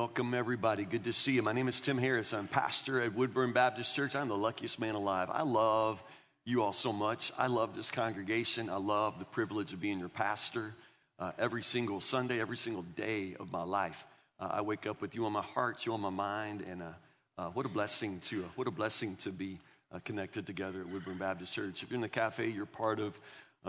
Welcome, everybody. Good to see you. My name is Tim Harris. I'm pastor at Woodburn Baptist Church. I'm the luckiest man alive. I love you all so much. I love this congregation. I love the privilege of being your pastor uh, every single Sunday, every single day of my life. Uh, I wake up with you on my heart, you on my mind, and uh, uh what a blessing to uh, what a blessing to be uh, connected together at Woodburn Baptist Church. If you're in the cafe, you're part of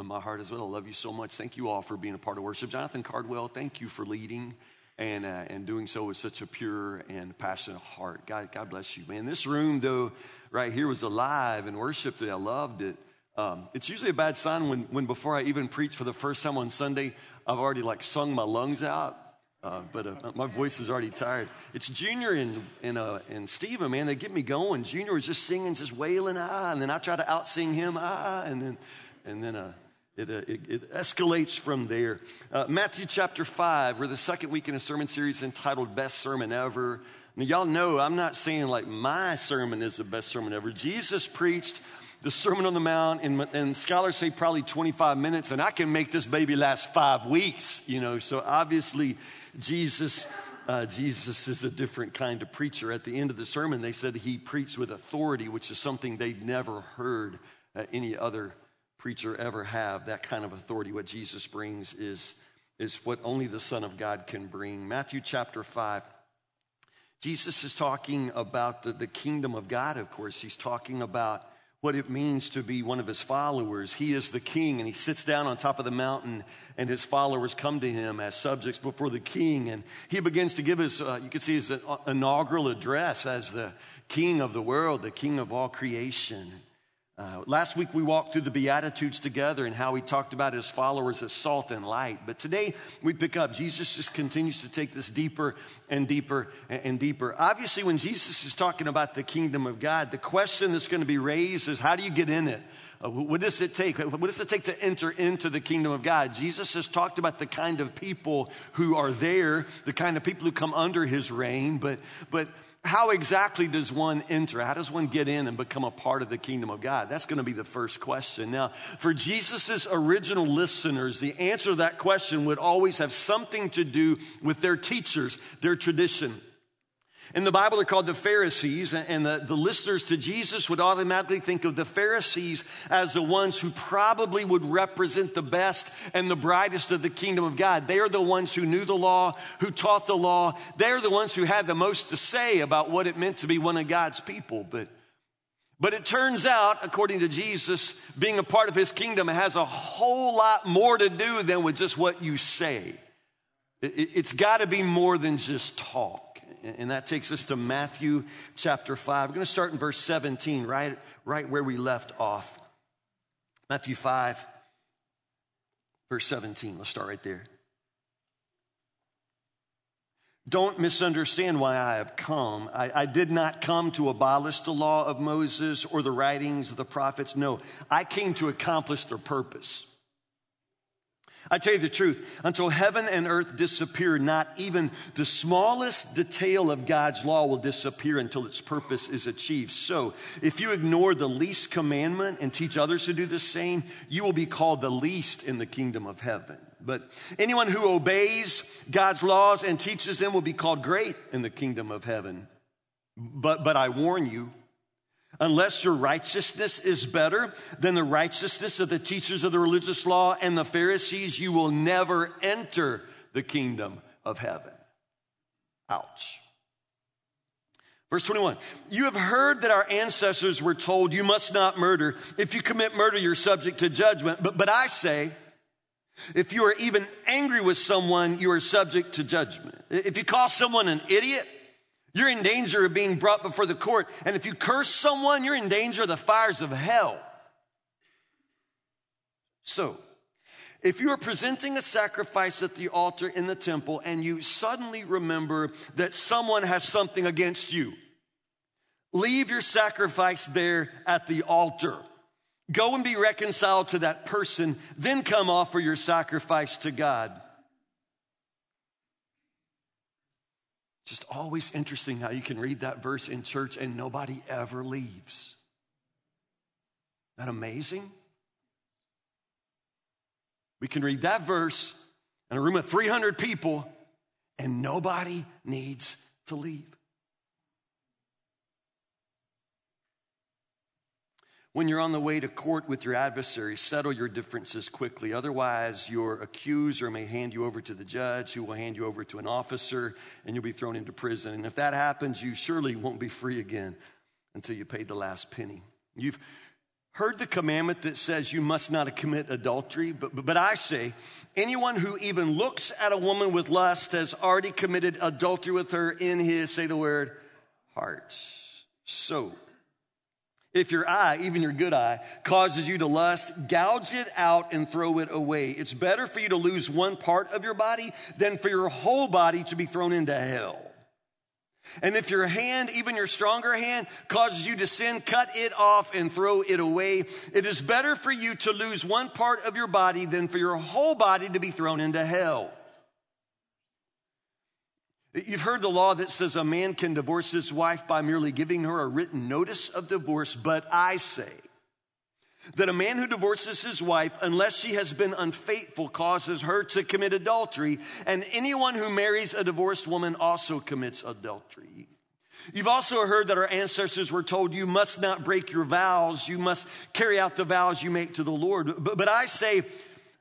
my heart as well. I love you so much. Thank you all for being a part of worship. Jonathan Cardwell, thank you for leading and, uh, and doing so with such a pure and passionate heart. God, God bless you, man. This room, though, right here was alive and worship today. I loved it. Um, it's usually a bad sign when, when before I even preach for the first time on Sunday, I've already like sung my lungs out. Uh, but uh, my voice is already tired. It's Junior and and, uh, and Steven, man. They get me going. Junior was just singing, just wailing, ah, and then I try to out sing him, ah, and then and then uh, it, uh, it, it, escalates from there. Uh, Matthew chapter 5, we're the second week in a sermon series entitled Best Sermon Ever. Now, y'all know I'm not saying like my sermon is the best sermon ever. Jesus preached the Sermon on the Mount, and, and scholars say probably 25 minutes, and I can make this baby last five weeks, you know. So obviously, Jesus. Uh, Jesus is a different kind of preacher. At the end of the sermon, they said he preached with authority, which is something they'd never heard any other preacher ever have. That kind of authority, what Jesus brings, is, is what only the Son of God can bring. Matthew chapter 5. Jesus is talking about the, the kingdom of God, of course. He's talking about what it means to be one of his followers. He is the king, and he sits down on top of the mountain, and his followers come to him as subjects before the king. And he begins to give his, uh, you can see his inaugural address as the king of the world, the king of all creation. Uh, last week we walked through the Beatitudes together and how he talked about his followers as salt and light. But today we pick up, Jesus just continues to take this deeper and deeper and deeper. Obviously, when Jesus is talking about the kingdom of God, the question that's going to be raised is how do you get in it? Uh, what does it take? What does it take to enter into the kingdom of God? Jesus has talked about the kind of people who are there, the kind of people who come under his reign, but, but, how exactly does one enter? How does one get in and become a part of the kingdom of God? That's going to be the first question. Now, for Jesus' original listeners, the answer to that question would always have something to do with their teachers, their tradition. In the Bible, they're called the Pharisees, and the, the listeners to Jesus would automatically think of the Pharisees as the ones who probably would represent the best and the brightest of the kingdom of God. They are the ones who knew the law, who taught the law. They're the ones who had the most to say about what it meant to be one of God's people. But but it turns out, according to Jesus, being a part of his kingdom has a whole lot more to do than with just what you say. It's got to be more than just talk and that takes us to Matthew chapter 5. We're going to start in verse 17, right, right where we left off. Matthew 5, verse 17. Let's start right there. Don't misunderstand why I have come. I, I, did not come to abolish the law of Moses or the writings of the prophets. No, I came to accomplish their purpose. I tell you the truth, until heaven and earth disappear, not even the smallest detail of God's law will disappear until its purpose is achieved. So, if you ignore the least commandment and teach others to do the same, you will be called the least in the kingdom of heaven. But anyone who obeys God's laws and teaches them will be called great in the kingdom of heaven. But, but I warn you, Unless your righteousness is better than the righteousness of the teachers of the religious law and the Pharisees, you will never enter the kingdom of heaven. Ouch. Verse 21. You have heard that our ancestors were told you must not murder. If you commit murder, you're subject to judgment. But, but I say, if you are even angry with someone, you are subject to judgment. If you call someone an idiot, you're in danger of being brought before the court. And if you curse someone, you're in danger of the fires of hell. So, if you are presenting a sacrifice at the altar in the temple and you suddenly remember that someone has something against you, leave your sacrifice there at the altar. Go and be reconciled to that person, then come offer your sacrifice to God. Just always interesting how you can read that verse in church and nobody ever leaves. That amazing? We can read that verse in a room of 300 people and nobody needs to leave. When you're on the way to court with your adversary, settle your differences quickly. Otherwise, your accuser may hand you over to the judge, who will hand you over to an officer, and you'll be thrown into prison. And if that happens, you surely won't be free again until you pay the last penny. You've heard the commandment that says you must not commit adultery, but, but, I say anyone who even looks at a woman with lust has already committed adultery with her in his, say the word, heart. So, if your eye, even your good eye, causes you to lust, gouge it out and throw it away. It's better for you to lose one part of your body than for your whole body to be thrown into hell. And if your hand, even your stronger hand, causes you to sin, cut it off and throw it away. It is better for you to lose one part of your body than for your whole body to be thrown into hell. You've heard the law that says a man can divorce his wife by merely giving her a written notice of divorce, but I say that a man who divorces his wife, unless she has been unfaithful, causes her to commit adultery, and anyone who marries a divorced woman also commits adultery. You've also heard that our ancestors were told you must not break your vows, you must carry out the vows you make to the Lord. But, but I say,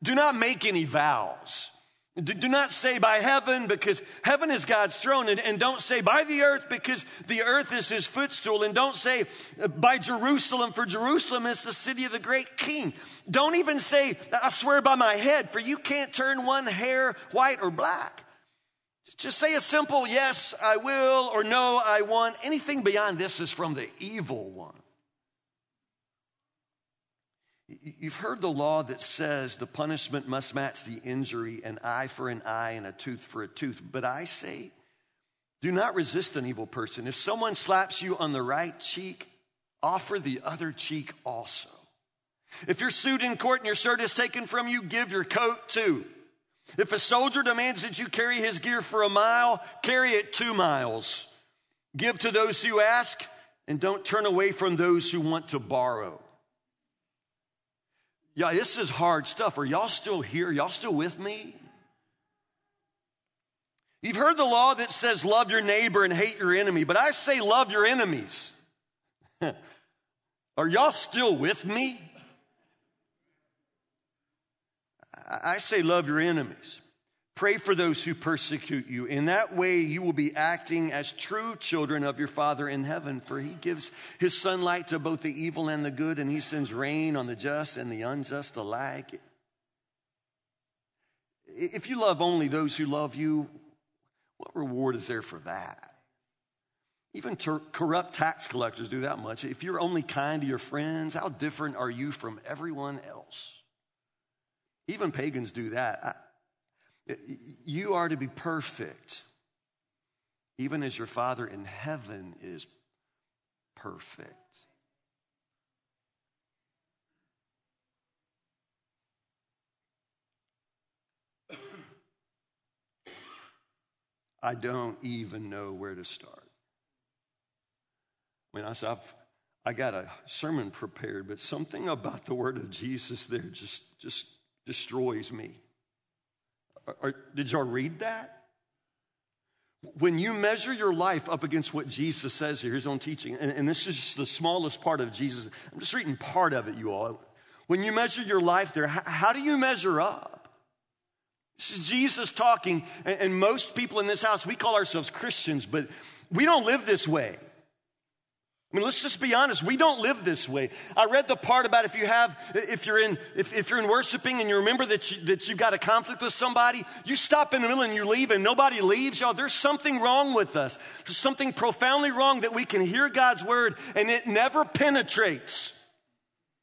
do not make any vows. Do not say by heaven because heaven is God's throne, and, and, don't say by the earth because the earth is his footstool, and don't say uh, by Jerusalem for Jerusalem is the city of the great king. Don't even say, I swear by my head, for you can't turn one hair white or black. Just say a simple yes, I will, or no, I want. Anything beyond this is from the evil one. You've heard the law that says the punishment must match the injury, an eye for an eye and a tooth for a tooth. But I say, do not resist an evil person. If someone slaps you on the right cheek, offer the other cheek also. If you're sued in court and your shirt is taken from you, give your coat too. If a soldier demands that you carry his gear for a mile, carry it two miles. Give to those who ask, and don't turn away from those who want to borrow. Yeah, this is hard stuff. Are y'all still here? Y'all still with me? You've heard the law that says love your neighbor and hate your enemy, but I say love your enemies. Are y'all still with me? I say love your enemies. Pray for those who persecute you. In that way, you will be acting as true children of your Father in heaven, for he gives his sunlight to both the evil and the good, and he sends rain on the just and the unjust alike. If you love only those who love you, what reward is there for that? Even ter- corrupt tax collectors do that much. If you're only kind to your friends, how different are you from everyone else? Even pagans do that. I, you are to be perfect, even as your Father in heaven is perfect. I don't even know where to start. I mean, I've, I got a sermon prepared, but something about the word of Jesus there just, just destroys me. Did y'all read that? When you measure your life up against what Jesus says here, his own teaching, and, and this is the smallest part of Jesus, I'm just reading part of it, you all. When you measure your life there, how, how do you measure up? This is Jesus talking, and, and most people in this house, we call ourselves Christians, but we don't live this way. I mean, let's just be honest. We don't live this way. I read the part about if you have, if you're in, if, if you're in worshiping and you remember that, you, that you've got a conflict with somebody, you stop in the middle and you leave and nobody leaves. Y'all, there's something wrong with us. There's something profoundly wrong that we can hear God's word and it never penetrates.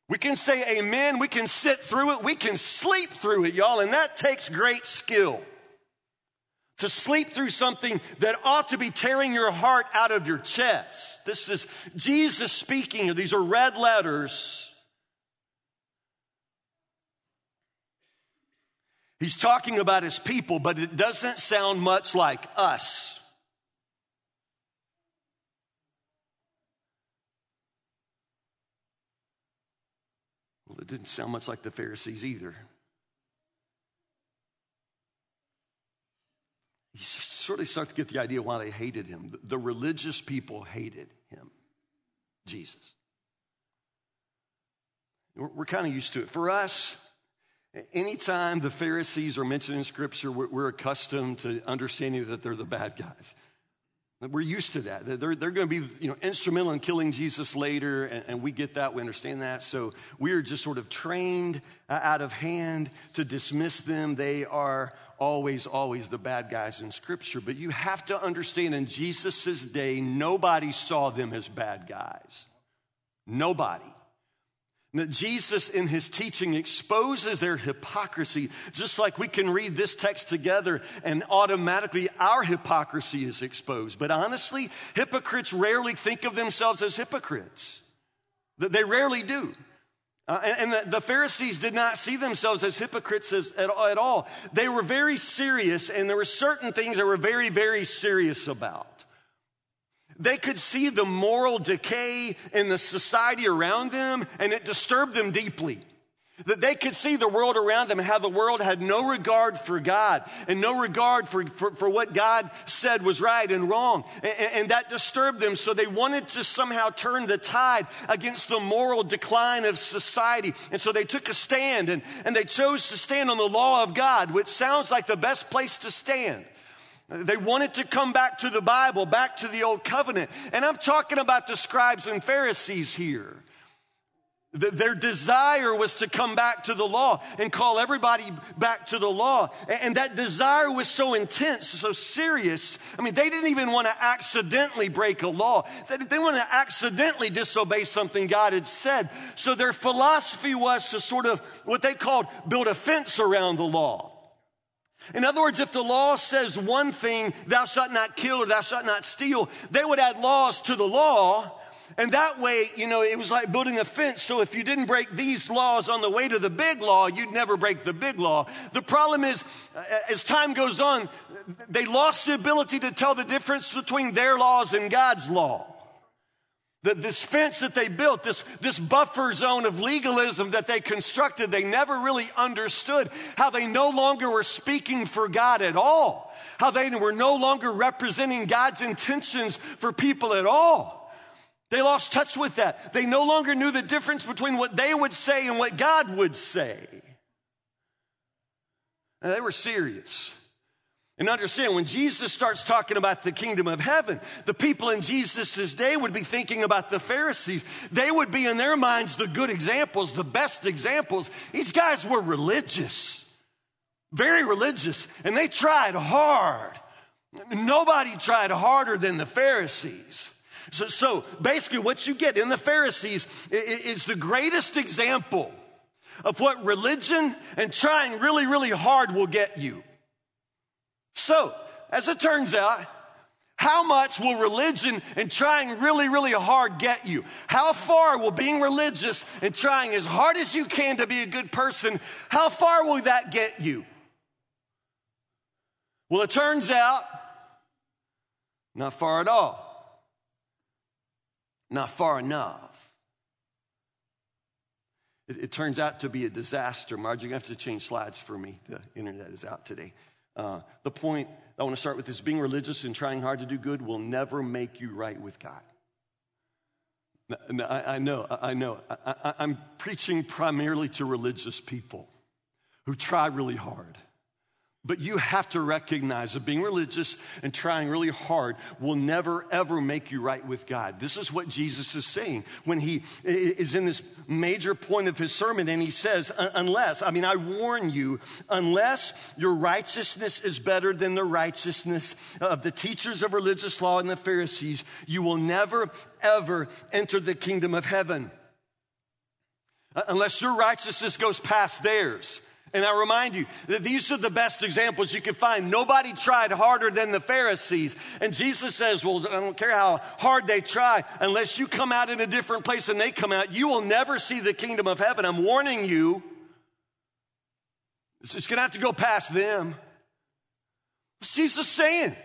We can say amen. We can sit through it. We can sleep through it, y'all. And that takes great skill to sleep through something that ought to be tearing your heart out of your chest. This is Jesus speaking. These are red letters. He's talking about his people, but it doesn't sound much like us. Well, it didn't sound much like the Pharisees either. You sort of start to get the idea why they hated him. The religious people hated him, Jesus. We're, we're kind of used to it. For us, anytime the Pharisees are mentioned in Scripture, we're, we're accustomed to understanding that they're the bad guys. We're used to that. They're, they're going to be you know, instrumental in killing Jesus later, and, and, we get that, we understand that. So we are just sort of trained uh, out of hand to dismiss them. They are always, always the bad guys in Scripture. But you have to understand in Jesus' day, nobody saw them as bad guys. Nobody. That Jesus, in his teaching, exposes their hypocrisy, just like we can read this text together and automatically our hypocrisy is exposed. But honestly, hypocrites rarely think of themselves as hypocrites. They rarely do. Uh, and, the, the, Pharisees did not see themselves as hypocrites as, at, at all. They were very serious, and there were certain things they were very, very serious about. They could see the moral decay in the society around them, and it disturbed them deeply. That they could see the world around them, how the world had no regard for God and no regard for, for, for what God said was right and wrong. And, and, that disturbed them. So they wanted to somehow turn the tide against the moral decline of society. And so they took a stand and, and they chose to stand on the law of God, which sounds like the best place to stand. They wanted to come back to the Bible, back to the Old Covenant. And I'm talking about the scribes and Pharisees here. Their desire was to come back to the law and call everybody back to the law. And that desire was so intense, so serious. I mean, they didn't even want to accidentally break a law. They didn't want to accidentally disobey something God had said. So their philosophy was to sort of what they called build a fence around the law. In other words, if the law says one thing, thou shalt not kill or thou shalt not steal, they would add laws to the law. And that way, you know, it was like building a fence. So if you didn't break these laws on the way to the big law, you'd never break the big law. The problem is, uh, as time goes on, they lost the ability to tell the difference between their laws and God's law. That this fence that they built, this, this buffer zone of legalism that they constructed, they never really understood how they no longer were speaking for God at all, how they were no longer representing God's intentions for people at all. They lost touch with that. They no longer knew the difference between what they would say and what God would say. And they were serious. And understand, when Jesus starts talking about the kingdom of heaven, the people in Jesus' day would be thinking about the Pharisees. They would be in their minds the good examples, the best examples. These guys were religious, very religious, and they tried hard. Nobody tried harder than the Pharisees. So, so basically, what you get in the Pharisees is the greatest example of what religion and trying really, really hard will get you. So, as it turns out, how much will religion and trying really, really hard get you? How far will being religious and trying as hard as you can to be a good person, how far will that get you? Well, it turns out, not far at all. Not far enough. It, it turns out to be a disaster. Margie, you're going to have to change slides for me. The internet is out today. Uh, the point I want to start with is being religious and trying hard to do good will never make you right with God. I, I know, I know. I, I'm preaching primarily to religious people who try really hard. But you have to recognize that being religious and trying really hard will never, ever make you right with God. This is what Jesus is saying when he is in this major point of his sermon and he says, Unless, I mean, I warn you, unless your righteousness is better than the righteousness of the teachers of religious law and the Pharisees, you will never, ever enter the kingdom of heaven. Uh, unless your righteousness goes past theirs. And I remind you that these are the best examples you can find. Nobody tried harder than the Pharisees. And Jesus says, Well, I don't care how hard they try, unless you come out in a different place and they come out, you will never see the kingdom of heaven. I'm warning you. It's going to have to go past them. What's Jesus saying?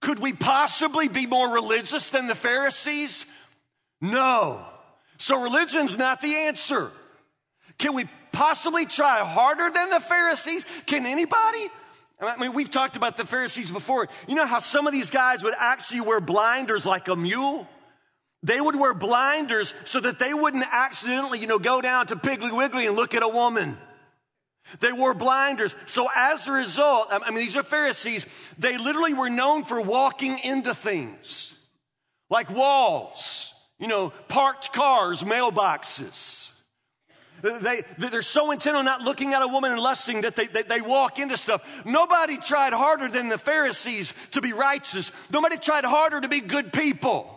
Could we possibly be more religious than the Pharisees? No. So religion's not the answer. Can we possibly try harder than the Pharisees? Can anybody? I mean, we've talked about the Pharisees before. You know how some of these guys would actually wear blinders like a mule? They would wear blinders so that they wouldn't accidentally, you know, go down to Piggly Wiggly and look at a woman. They wore blinders. So as a result, I mean, these are Pharisees. They literally were known for walking into things like walls, you know, parked cars, mailboxes. They, they're so intent on not looking at a woman and lusting that they, they, they, walk into stuff. Nobody tried harder than the Pharisees to be righteous. Nobody tried harder to be good people.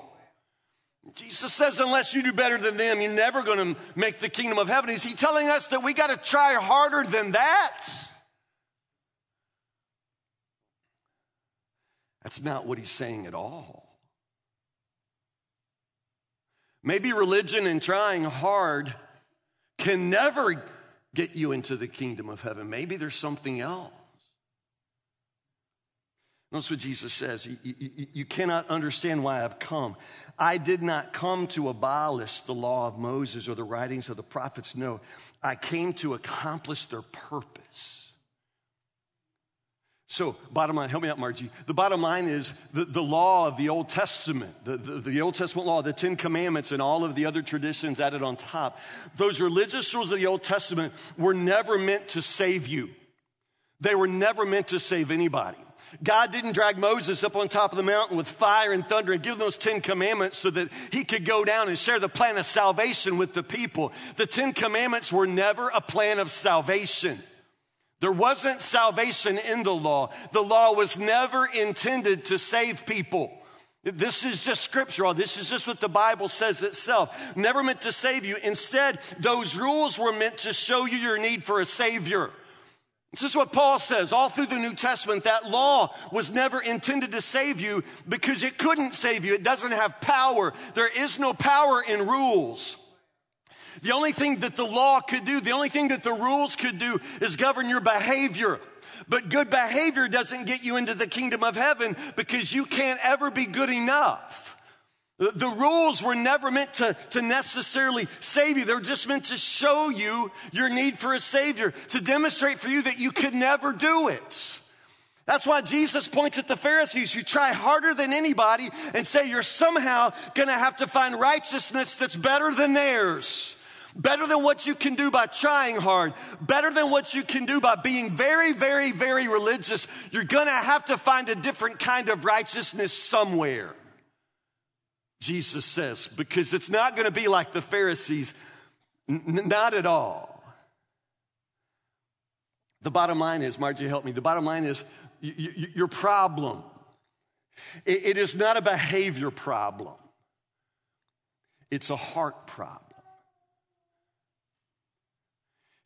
Jesus says, unless you do better than them, you're never going to make the kingdom of heaven. Is he telling us that we got to try harder than that? That's not what he's saying at all. Maybe religion and trying hard can never get you into the kingdom of heaven. Maybe there's something else. Notice what Jesus says. You, you, you, cannot understand why I've come. I did not come to abolish the law of Moses or the writings of the prophets. No, I came to accomplish their purpose. So, bottom line, help me out, Margie. The bottom line is the, the law of the Old Testament, the, the, the, Old Testament law, the Ten Commandments, and all of the other traditions added on top. Those religious rules of the Old Testament were never meant to save you, they were never meant to save anybody. God didn't drag Moses up on top of the mountain with fire and thunder and give him those Ten Commandments so that he could go down and share the plan of salvation with the people. The Ten Commandments were never a plan of salvation. There wasn't salvation in the law. The law was never intended to save people. This is just scriptural. Oh, this is just what the Bible says itself. Never meant to save you. Instead, those rules were meant to show you your need for a Savior. This is what Paul says all through the New Testament. That law was never intended to save you because it couldn't save you. It doesn't have power. There is no power in rules. The only thing that the law could do, the only thing that the rules could do is govern your behavior. But good behavior doesn't get you into the kingdom of heaven because you can't ever be good enough. The rules were never meant to, to necessarily save you. They're just meant to show you your need for a Savior, to demonstrate for you that you could never do it. That's why Jesus points at the Pharisees who try harder than anybody and say you're somehow gonna have to find righteousness that's better than theirs. Better than what you can do by trying hard. Better than what you can do by being very, very, very religious. You're gonna have to find a different kind of righteousness somewhere. Jesus says, because it's not going to be like the Pharisees, N- not at all. The bottom line is, Margie, help me. The bottom line is y- y- your problem. It is not a behavior problem, it's a heart problem.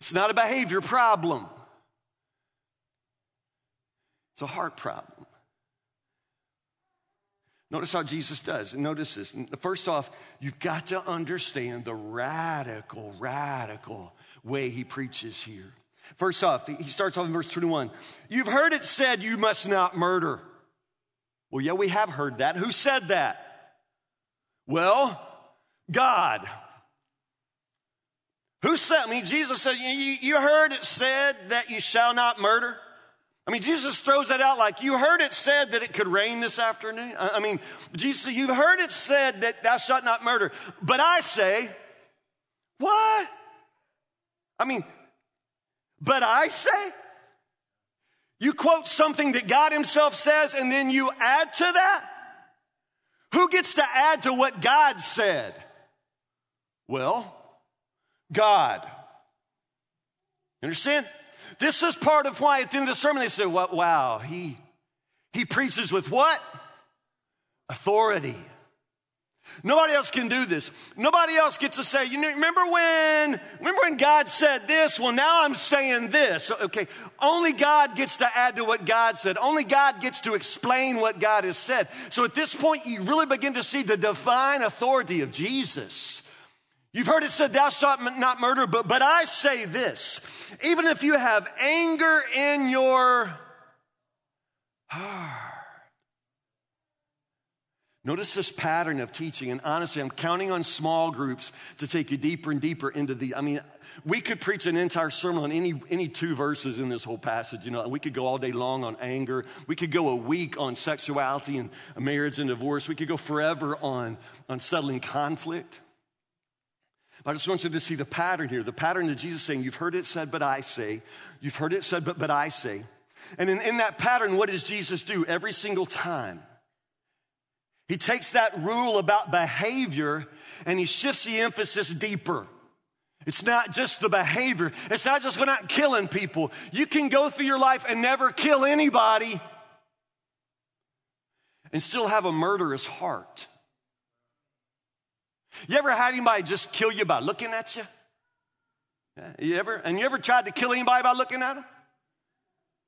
It's not a behavior problem, it's a heart problem. Notice how Jesus does. Notice this. First off, you've got to understand the radical, radical way he preaches here. First off, he starts off in verse 21. You've heard it said you must not murder. Well, yeah, we have heard that. Who said that? Well, God. Who said? I mean, Jesus said, you, you heard it said that you shall not murder. I mean, Jesus throws that out like, you heard it said that it could rain this afternoon. I mean, Jesus, you've heard it said that thou shalt not murder. But I say, what? I mean, but I say? You quote something that God Himself says and then you add to that? Who gets to add to what God said? Well, God. Understand? This is part of why at the end of the sermon they say, well, wow, he, he preaches with what? Authority. Nobody else can do this. Nobody else gets to say, you know, remember when, remember when God said this? Well, now I'm saying this. Okay. Only God gets to add to what God said. Only God gets to explain what God has said. So at this point, you really begin to see the divine authority of Jesus. You've heard it said, thou shalt not murder, but, but I say this. Even if you have anger in your heart, Notice this pattern of teaching, and honestly, I'm counting on small groups to take you deeper and deeper into the. I mean, we could preach an entire sermon on any, any two verses in this whole passage. You know, we could go all day long on anger. We could go a week on sexuality and marriage and divorce. We could go forever on, on settling conflict. I just want you to see the pattern here. The pattern of Jesus saying, You've heard it said, but I say. You've heard it said, but, but I say. And in, in that pattern, what does Jesus do every single time? He takes that rule about behavior and he shifts the emphasis deeper. It's not just the behavior. It's not just going out killing people. You can go through your life and never kill anybody and still have a murderous heart. You ever had anybody just kill you by looking at you? Yeah. You ever, and you ever tried to kill anybody by looking at them?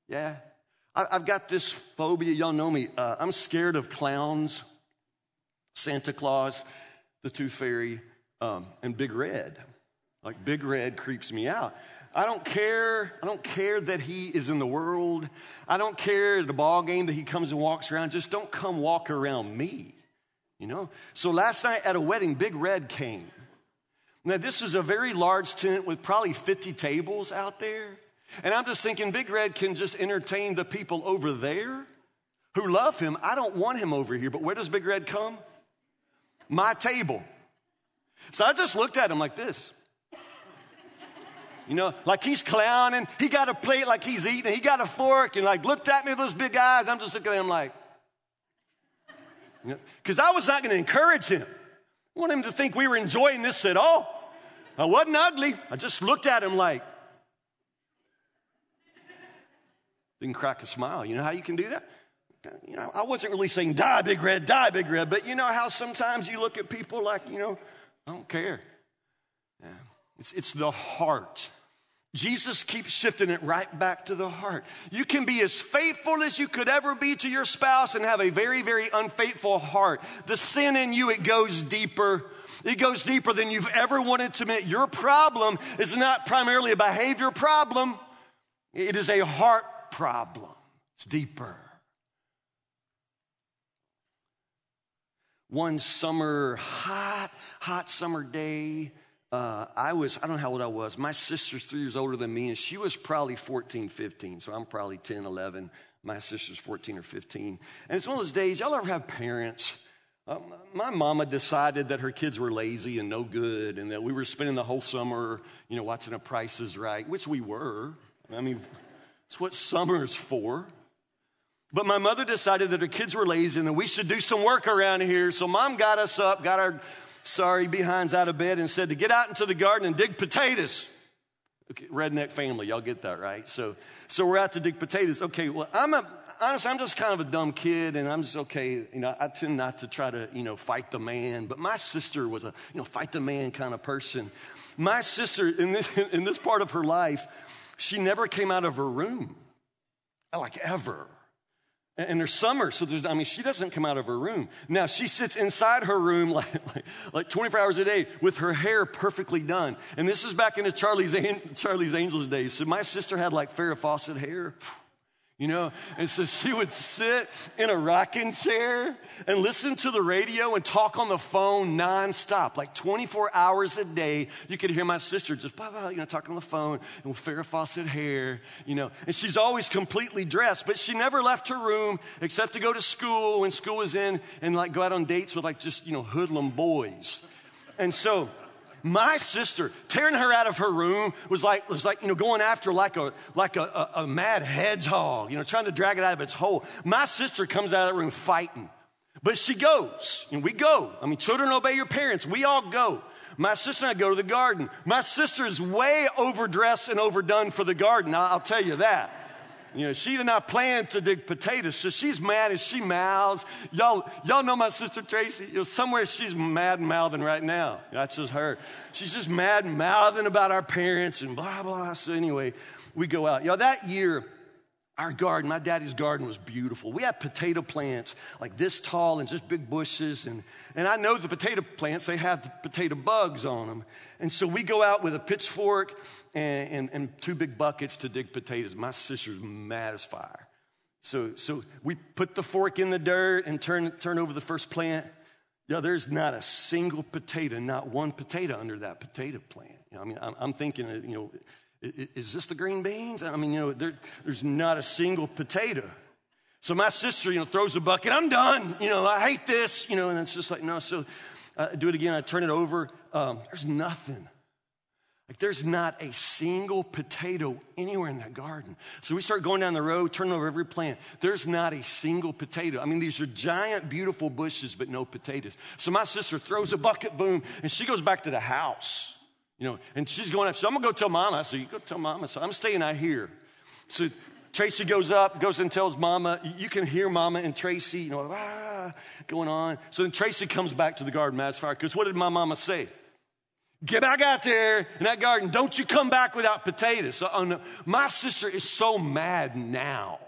Yeah. I, have got this phobia. Y'all know me. Uh, I'm scared of clowns, Santa Claus, the Tooth Fairy, um, and Big Red. Like Big Red creeps me out. I don't care. I don't care that he is in the world. I don't care the ball game that he comes and walks around. Just don't come walk around me. You know? So last night at a wedding, Big Red came. Now, this is a very large tent with probably 50 tables out there. And I'm just thinking, Big Red can just entertain the people over there who love him. I don't want him over here, but where does Big Red come? My table. So I just looked at him like this. You know, like he's clowning. He got a plate like he's eating. He got a fork and like looked at me with those big eyes. I'm just looking at him like, because I was not going to encourage him. I want him to think we were enjoying this at all. I wasn't ugly. I just looked at him like, didn't crack a smile. You know how you can do that? You know, I wasn't really saying, die, big red, die, big red, but you know how sometimes you look at people like, you know, I don't care. Yeah. It's, it's the heart. Jesus keeps shifting it right back to the heart. You can be as faithful as you could ever be to your spouse and have a very, very unfaithful heart. The sin in you, it goes deeper. It goes deeper than you've ever wanted to admit. Your problem is not primarily a behavior problem, it is a heart problem. It's deeper. One summer, hot, hot summer day, uh, I was, I don't know how old I was. My sister's three years older than me, and she was probably 14, 15. So I'm probably 10, 11. My sister's 14 or 15. And it's one of those days, y'all ever have parents? Um, my mama decided that her kids were lazy and no good, and that we were spending the whole summer, you know, watching a Price is Right, which we were. I mean, it's what summer's for. But my mother decided that her kids were lazy and that we should do some work around here. So mom got us up, got our sorry behinds out of bed and said to get out into the garden and dig potatoes. Okay, redneck family, y'all get that, right? So, so we're out to dig potatoes. Okay, well, I'm a, honestly, I'm just kind of a dumb kid, and I'm just okay. You know, I tend not to try to, you know, fight the man. But my sister was a, you know, fight the man kind of person. My sister, in this in this part of her life, she never came out of her room, like ever. And there's summer, so there's, I mean, she doesn't come out of her room. Now, she sits inside her room like, like, like 24 hours a day with her hair perfectly done. And this is back into Charlie's, Charlie's Angels days. So my sister had like Farrah Fawcett hair you know? And so she would sit in a rocking chair and listen to the radio and talk on the phone nonstop, like 24 hours a day. You could hear my sister just, blah, blah, you know, talking on the phone and with Farrah Fawcett hair, you know. And she's always completely dressed, but she never left her room except to go to school when school was in and like go out on dates with like just, you know, hoodlum boys. And so, my sister, tearing her out of her room was like, was like you know, going after like a, like a, a, a mad hedgehog, you know, trying to drag it out of its hole. My sister comes out of that room fighting. But she goes, and we go. I mean, children obey your parents. We all go. My sister and I go to the garden. My sister is way overdressed and overdone for the garden. I'll tell you that. You know, she did not plan to dig potatoes, so she's mad as she mouths. Y'all, y'all know my sister Tracy. You know, somewhere she's mad and mouthing right now. That's just her. She's just mad and mouthing about our parents and blah blah. So anyway, we go out. Y'all, that year, our garden, my daddy's garden was beautiful. We had potato plants like this tall and just big bushes. And, and I know the potato plants, they have the potato bugs on them. And so we go out with a pitchfork and, and, and two big buckets to dig potatoes. My sister's mad as fire. So, so we put the fork in the dirt and turn, turn over the first plant. Yeah, there's not a single potato, not one potato under that potato plant. You know, I mean, I'm, I'm thinking, you know, is this the green beans? I mean, you know, there, there's not a single potato. So my sister, you know, throws a bucket. I'm done. You know, I hate this. You know, and it's just like no. So I do it again. I turn it over. Um, there's nothing. Like there's not a single potato anywhere in that garden. So we start going down the road, turning over every plant. There's not a single potato. I mean, these are giant, beautiful bushes, but no potatoes. So my sister throws a bucket, boom, and she goes back to the house. You know, and she's going up. So I'm gonna go tell mama. So you go tell mama. So I'm staying out here. So Tracy goes up, goes and tells mama. You can hear mama and Tracy, you know, ah, going on. So then Tracy comes back to the garden, Mass Fire, because what did my mama say? Get back out there in that garden. Don't you come back without potatoes. So, oh no. My sister is so mad now.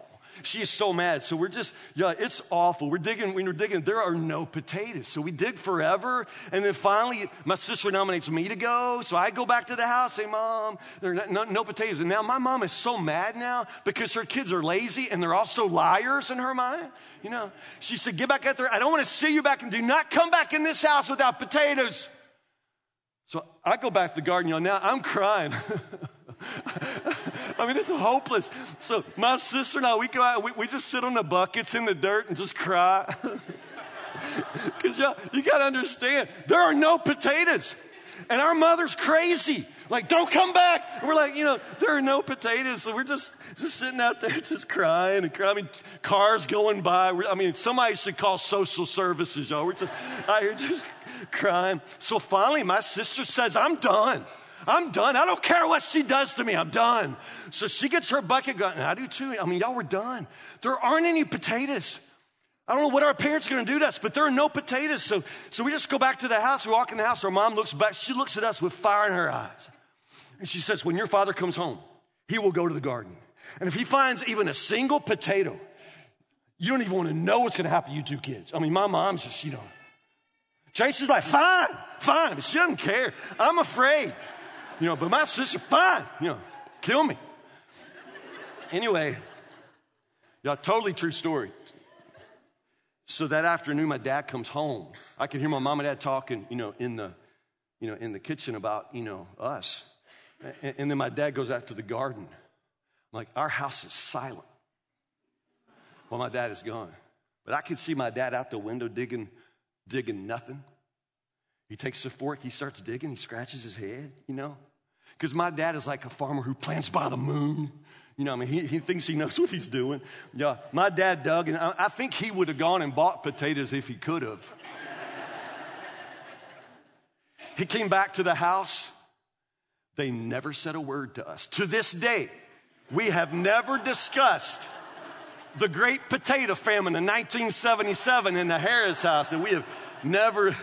She is so mad. So we're just, yeah, it's awful. We're digging, when we're digging, there are no potatoes. So we dig forever. And then finally, my sister nominates me to go. So I go back to the house, say, Mom, there are no, no potatoes. And now my mom is so mad now because her kids are lazy and they're also liars in her mind. You know, she said, Get back out there. I don't want to see you back and do not come back in this house without potatoes. So I go back to the garden, y'all. Now I'm crying. I mean, it's hopeless. So my sister and I, we go out, we, we just sit on the buckets in the dirt and just cry. Because y'all, you got to understand, there are no potatoes. And our mother's crazy. Like, don't come back. And we're like, you know, there are no potatoes. So we're just, just sitting out there, just crying and crying. I mean, cars going by. I mean, somebody should call social services, y'all. We're just out here just crying. So finally, my sister says, I'm done. I'm done. I don't care what she does to me. I'm done. So she gets her bucket going. I do too. I mean, y'all were done. There aren't any potatoes. I don't know what our parents are going to do to us, but there are no potatoes. So, so we just go back to the house. We walk in the house. Our mom looks back. She looks at us with fire in her eyes. And she says, When your father comes home, he will go to the garden. And if he finds even a single potato, you don't even want to know what's going to happen to you two kids. I mean, my mom's just, you know, Tracy's like, fine, fine, she doesn't care. I'm afraid. You know, but my sister, fine, you know, kill me. Anyway, y'all, totally true story. So that afternoon, my dad comes home. I can hear my mom and dad talking, you know, in the, you know, in the kitchen about, you know, us. And, and then my dad goes out to the garden. I'm like, our house is silent. Well, my dad is gone. But I can see my dad out the window digging digging nothing. He takes the fork, he starts digging, he scratches his head, you know? Because my dad is like a farmer who plants by the moon. You know, I mean, he, he thinks he knows what he's doing. Yeah, my dad dug, and I, I think he would have gone and bought potatoes if he could have. he came back to the house. They never said a word to us. To this day, we have never discussed the great potato famine in 1977 in the Harris house, and we have never.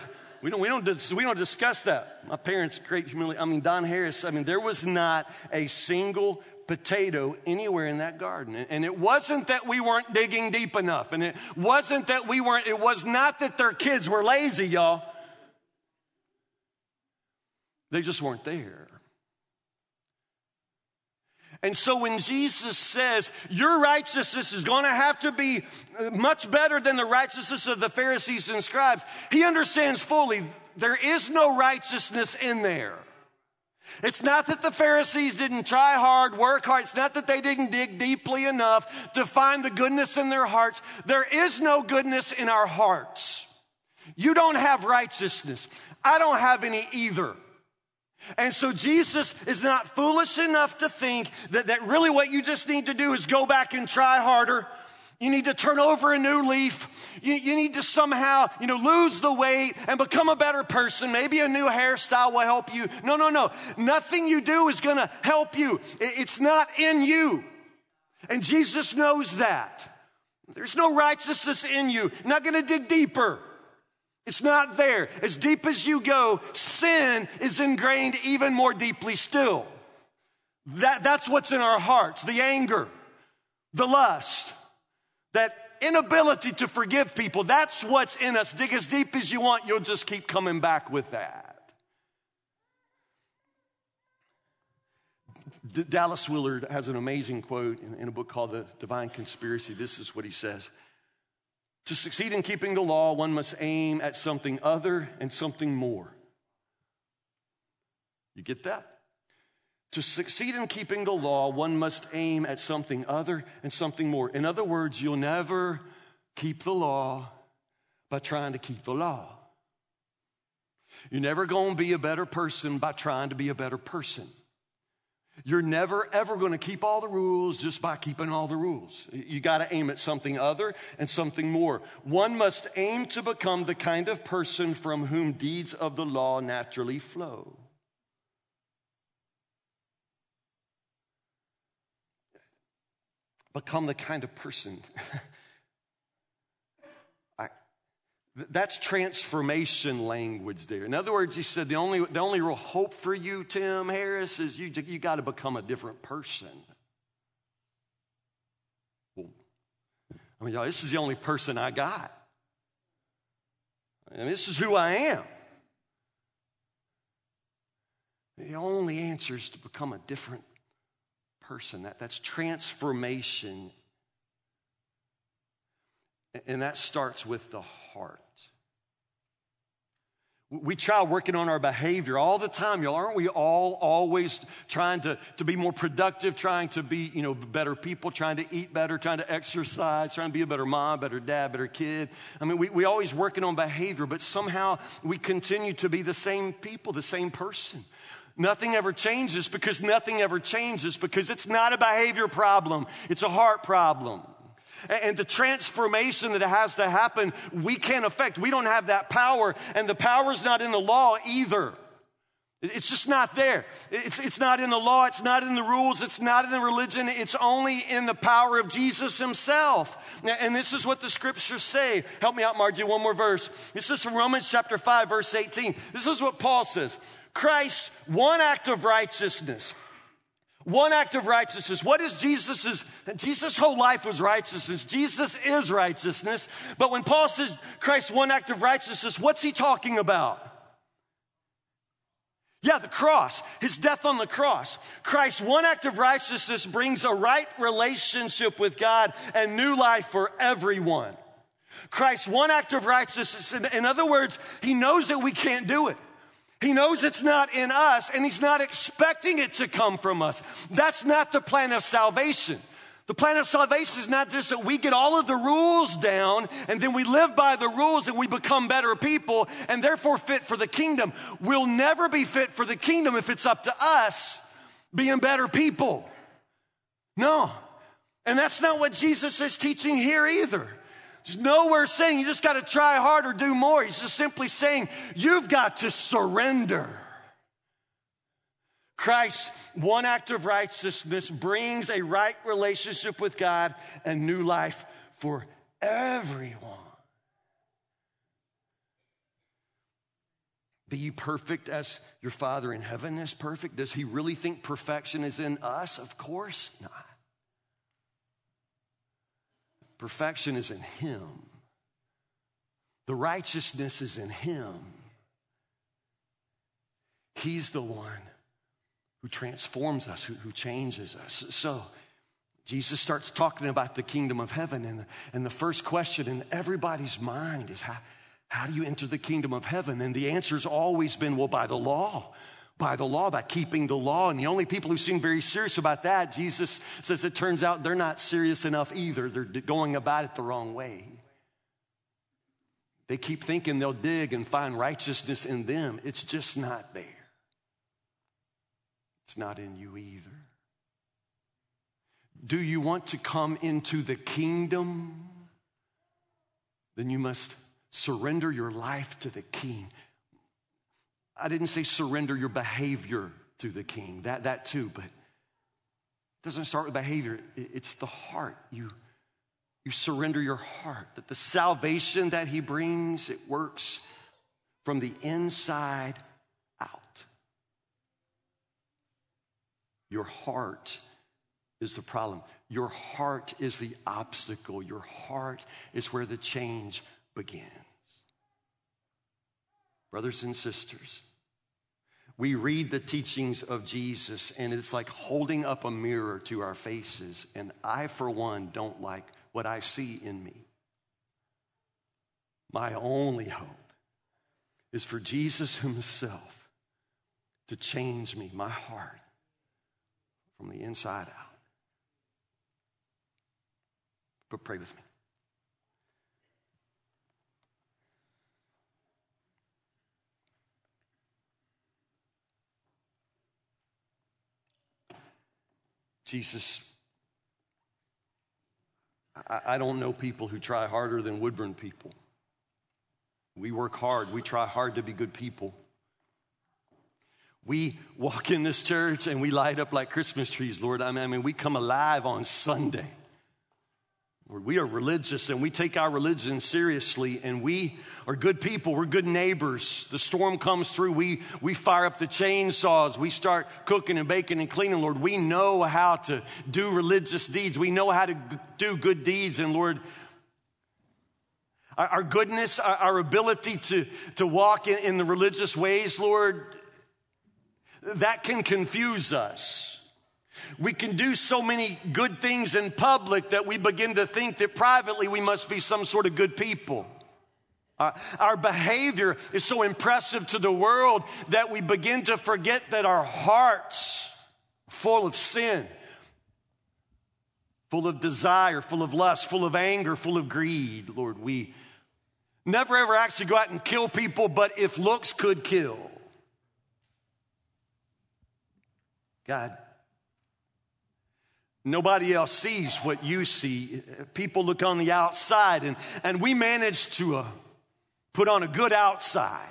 We don't, we, don't, we don't discuss that. My parents, great humility. I mean, Don Harris, I mean, there was not a single potato anywhere in that garden. And it wasn't that we weren't digging deep enough. And it wasn't that we weren't, it was not that their kids were lazy, y'all. They just weren't there. And so when Jesus says, Your righteousness is going to have to be uh, much better than the righteousness of the Pharisees and scribes, he understands fully there is no righteousness in there. It's not that the Pharisees didn't try hard, work hard. It's not that they didn't dig deeply enough to find the goodness in their hearts. There is no goodness in our hearts. You don't have righteousness. I don't have any either. And so Jesus is not foolish enough to think that, that really what you just need to do is go back and try harder. You need to turn over a new leaf. You, you, need to somehow, you know, lose the weight and become a better person. Maybe a new hairstyle will help you. No, no, no. Nothing you do is going to help you. It's not in you. And Jesus knows that. There's no righteousness in you. Not going to dig deeper. It's not there. As deep as you go, sin is ingrained even more deeply still. That, that's what's in our hearts the anger, the lust, that inability to forgive people. That's what's in us. Dig as deep as you want, you'll just keep coming back with that. D- Dallas Willard has an amazing quote in, in a book called The Divine Conspiracy. This is what he says To succeed in keeping the law, one must aim at something other and something more. You get that? To succeed in keeping the law, one must aim at something other and something more. In other words, you'll never keep the law by trying to keep the law. You're never going to be a better person by trying to be a better person. You're never ever going to keep all the rules just by keeping all the rules. You got to aim at something other and something more. One must aim to become the kind of person from whom deeds of the law naturally flow. Become the kind of person That's transformation language there. In other words, he said the only, the only real hope for you, Tim Harris, is you, you got to become a different person. Well, I mean, y'all, this is the only person I got. And this is who I am. The only answer is to become a different person. That, that's transformation and that starts with the heart. We try working on our behavior all the time, y'all. Aren't we all always trying to, to be more productive, trying to be, you know, better people, trying to eat better, trying to exercise, trying to be a better mom, better dad, better kid? I mean, we, we always working on behavior, but somehow we continue to be the same people, the same person. Nothing ever changes because nothing ever changes because it's not a behavior problem. It's a heart problem. And the transformation that has to happen, we can't affect. We don't have that power. And the power is not in the law either. It's just not there. It's, it's not in the law. It's not in the rules. It's not in the religion. It's only in the power of Jesus himself. And this is what the scriptures say. Help me out, Margie, one more verse. This is from Romans chapter 5, verse 18. This is what Paul says. Christ's one act of righteousness one act of righteousness. What is Jesus's? Jesus' whole life was righteousness. Jesus is righteousness. But when Paul says Christ's one act of righteousness, what's he talking about? Yeah, the cross, his death on the cross. Christ's one act of righteousness brings a right relationship with God and new life for everyone. Christ's one act of righteousness, in other words, he knows that we can't do it. He knows it's not in us and he's not expecting it to come from us. That's not the plan of salvation. The plan of salvation is not just that we get all of the rules down and then we live by the rules and we become better people and therefore fit for the kingdom. We'll never be fit for the kingdom if it's up to us being better people. No. And that's not what Jesus is teaching here either. There's nowhere saying you just got to try harder, do more. He's just simply saying you've got to surrender. Christ's one act of righteousness brings a right relationship with God and new life for everyone. Be you perfect as your Father in heaven is perfect? Does he really think perfection is in us? Of course not. Perfection is in Him, the righteousness is in Him. He's the one who transforms us, who, who changes us. So, Jesus starts talking about the kingdom of heaven, and the, and the first question in everybody's mind is how, how do you enter the kingdom of heaven? And the answer's always been, well, by the law by the law, by keeping the law. And the only people who seem very serious about that, Jesus says it turns out they're not serious enough either. They're going about it the wrong way. They keep thinking they'll dig and find righteousness in them. It's just not there. It's not in you either. Do you want to come into the kingdom? Then you must surrender your life to the king. I didn't say surrender your behavior to the king, that, that too, but it doesn't start with behavior, it's the heart. You, you surrender your heart, that the salvation that he brings, it works from the inside out. Your heart is the problem. Your heart is the obstacle. Your heart is where the change begins brothers and sisters, we read the teachings of Jesus, and it's like holding up a mirror to our faces. And I, for one, don't like what I see in me. My only hope is for Jesus Himself to change me, my heart, from the inside out. But pray with me. Jesus, I, I don't know people who try harder than Woodburn people. We work hard, we try hard to be good people. We walk in this church and we light up like Christmas trees, Lord. I mean, we come alive on Sunday. We are religious and we take our religion seriously and we are good people. We're good neighbors. The storm comes through. We, we fire up the chainsaws. We start cooking and baking and cleaning. Lord, we know how to do religious deeds. We know how to do good deeds. And Lord, our, our goodness, our, our, ability to, to walk in, in the religious ways, Lord, that can confuse us. We can do so many good things in public that we begin to think that privately we must be some sort of good people. Uh, our behavior is so impressive to the world that we begin to forget that our hearts full of sin, full of desire, full of lust, full of anger, full of greed. Lord, we never ever actually go out and kill people, but if looks could kill. God, Nobody else sees what you see. People look on the outside, and, and we manage to uh, put on a good outside.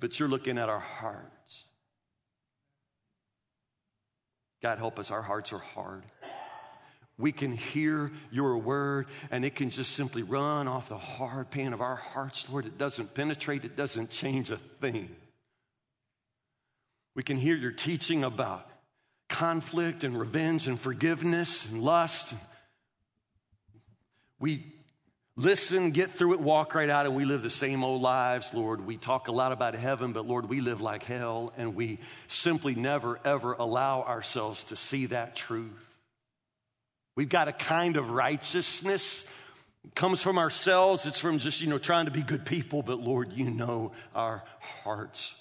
But you're looking at our hearts. God, help us. Our hearts are hard. We can hear your word, and it can just simply run off the hard pan of our hearts, Lord. It doesn't penetrate, it doesn't change a thing. We can hear your teaching about conflict and revenge and forgiveness and lust. We listen, get through it, walk right out, and we live the same old lives, Lord. We talk a lot about heaven, but Lord, we live like hell, and we simply never, ever allow ourselves to see that truth. We've got a kind of righteousness it comes from ourselves. It's from just, you know, trying to be good people, but Lord, you know our hearts.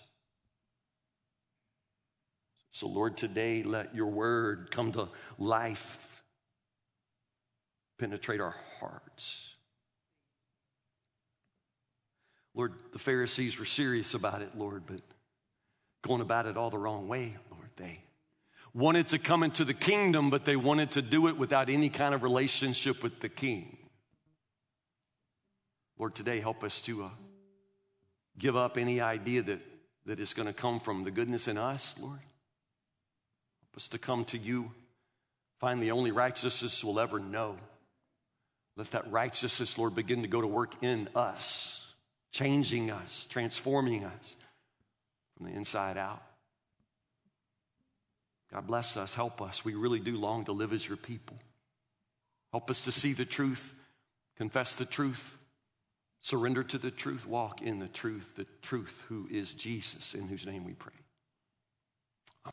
So, Lord, today let your word come to life, penetrate our hearts. Lord, the Pharisees were serious about it, Lord, but going about it all the wrong way, Lord. They wanted to come into the kingdom, but they wanted to do it without any kind of relationship with the king. Lord, today help us to uh, give up any idea that, that is going to come from the goodness in us, Lord us to come to you, find the only righteousness we'll ever know. Let that righteousness, Lord, begin to go to work in us, changing us, transforming us from the inside out. God bless us, help us. We really do long to live as your people. Help us to see the truth, confess the truth, surrender to the truth, walk in the truth, the truth who is Jesus, in whose name we pray.